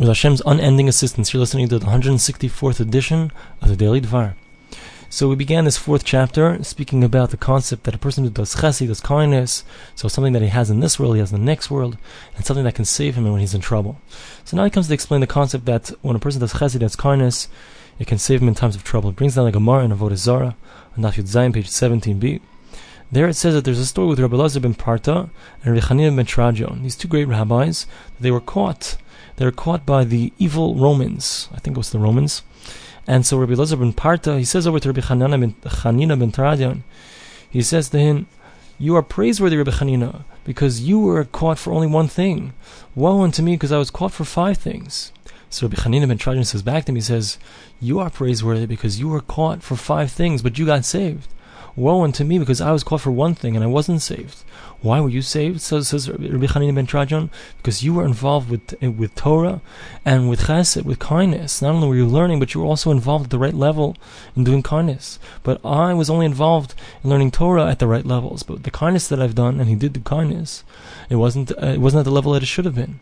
with Hashem's unending assistance. You're listening to the 164th edition of the Daily Dvar. So we began this fourth chapter speaking about the concept that a person who does chesed, does kindness, so something that he has in this world, he has in the next world, and something that can save him when he's in trouble. So now he comes to explain the concept that when a person does chesed, does kindness, it can save him in times of trouble. It brings down a Gemara in Avodah Zarah, on Daf Yud page 17b. There it says that there's a story with Rabbi Lazar ben Parta and Rabbi Chanina ben Teradion. These two great rabbis, that they were caught they were caught by the evil Romans. I think it was the Romans. And so Rabbi Elazar ben Parta, he says over to Rabbi Hanina ben, Teradion, he says to him, You are praiseworthy, Rabbi Chanina, because you were caught for only one thing. Woe unto me, because I was caught for five things. So Rabbi Chanina ben Teradion says back to him, he says, You are praiseworthy because you were caught for five things, but you got saved. Woe unto me because I was caught for one thing and I wasn't saved. Why were you saved? So says Rabbi Chanina ben Teradion, because you were involved with with Torah and with Chesed, with kindness. Not only were you learning, but you were also involved at the right level in doing kindness. But I was only involved in learning Torah at the right levels. But the kindness that I've done, and he did the kindness, it wasn't uh, it wasn't at the level that it should have been.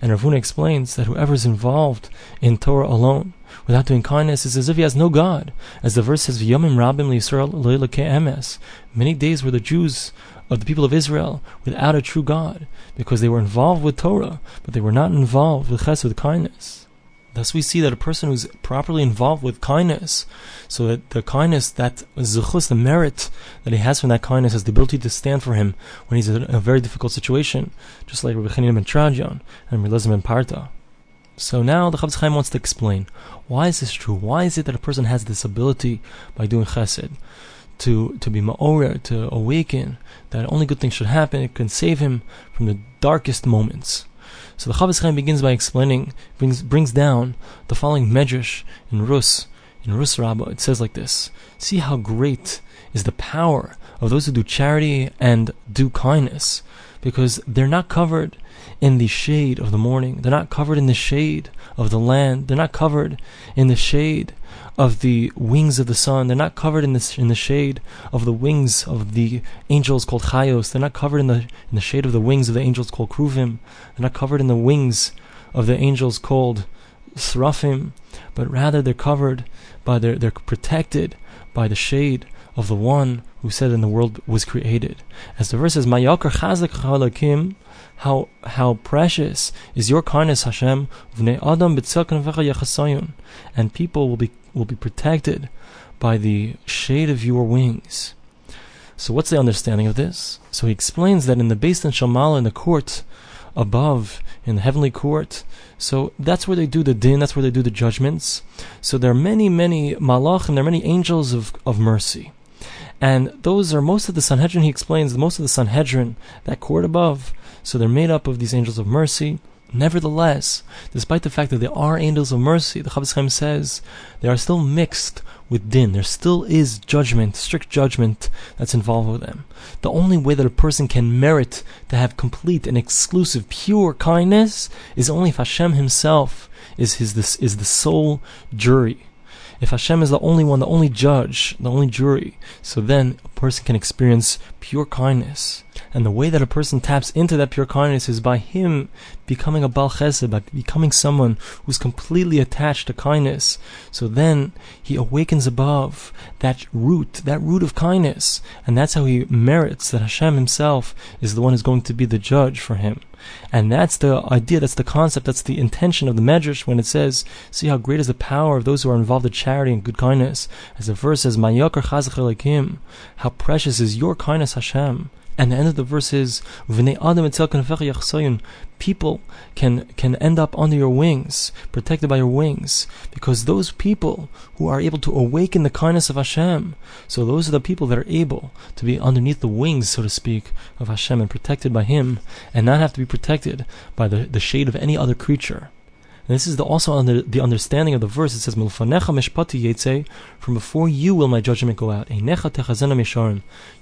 And Rav Huna explains that whoever is involved in Torah alone, without doing kindness, is as if he has no God. As the verse says, V'yomim emes. Many days were the Jews of the people of Israel without a true God, because they were involved with Torah, but they were not involved with chesed, with kindness. Thus, we see that a person who's properly involved with kindness, so that the kindness, that zuchus, the merit that he has from that kindness, has the ability to stand for him when he's in a very difficult situation, just like Rabbi Chanina ben Teradion and Rabbi ben Parta. So now the Chofetz Chaim wants to explain why is this true? Why is it that a person has this ability by doing chesed? to, to be ma'orer, to awaken, that only good things should happen, it can save him from the darkest moments. So the Chofetz Chaim begins by explaining, brings, brings down the following medrash in Rus, in Rus Rabbah. It says like this, See how great is the power of those who do charity and do kindness, because they're not covered in the shade of the morning. They're not covered in the shade of the land. They're not covered in the shade of the wings of the sun. They're not covered in the in the shade of the wings of the angels called Chayos. They're not covered in the in the shade of the wings of the angels called Kruvim. They're not covered in the wings of the angels called Srafim, but rather they're covered by their they're protected by the shade of the one who said in the world was created. As the verse says, Mayakar chazak halakim, how how precious is your kindness, Hashem, adam and people will be will be protected by the shade of your wings. So what's the understanding of this? So he explains that in the Beis Din Shel Maalah, in the court above, in the heavenly court, so that's where they do the din, that's where they do the judgments. So there are many, many malach and there are many angels of, of mercy. And those are most of the Sanhedrin, he explains, most of the Sanhedrin, that court above, so they're made up of these angels of mercy. Nevertheless, despite the fact that they are angels of mercy, the Chofetz Chaim says they are still mixed with din. There still is judgment, strict judgment that's involved with them. The only way that a person can merit to have complete and exclusive pure kindness is only if Hashem Himself is his is the sole jury. If Hashem is the only one, the only judge, the only jury, so then a person can experience pure kindness. And the way that a person taps into that pure kindness is by him becoming a Bal Chesed, by becoming someone who's completely attached to kindness. So then he awakens above that root, that root of kindness. And that's how he merits that Hashem himself is the one who's going to be the judge for him. And that's the idea, that's the concept, that's the intention of the Medrash when it says, See how great is the power of those who are involved in charity and good kindness. As the verse says, How precious is your kindness, Hashem. And the end of the verse is, People can, can end up under your wings, protected by your wings, because those people who are able to awaken the kindness of Hashem, so those are the people that are able to be underneath the wings, so to speak, of Hashem and protected by Him, and not have to be protected by the, the shade of any other creature. And this is the, also under the understanding of the verse. It says, From before you will my judgment go out.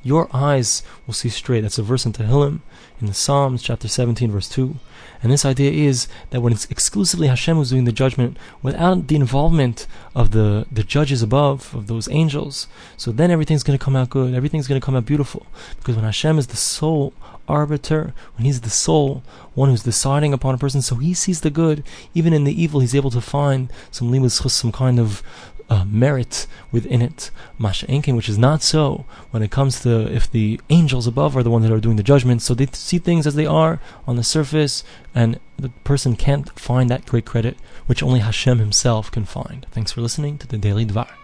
Your eyes will see straight. That's a verse in Tehillim, in the Psalms, chapter 17, verse 2. And this idea is that when it's exclusively Hashem who's doing the judgment, without the involvement of the, the judges above, of those angels, so then everything's going to come out good. Everything's going to come out beautiful. Because when Hashem is the sole arbiter, when he's the soul, one who's deciding upon a person, so he sees the good, even in the evil, he's able to find some limus some kind of uh, merit within it. Mah she'ein kein, which is not so when it comes to if the angels above are the ones that are doing the judgment, so they see things as they are on the surface, and the person can't find that great credit, which only Hashem himself can find. Thanks for listening to the Daily Dvar.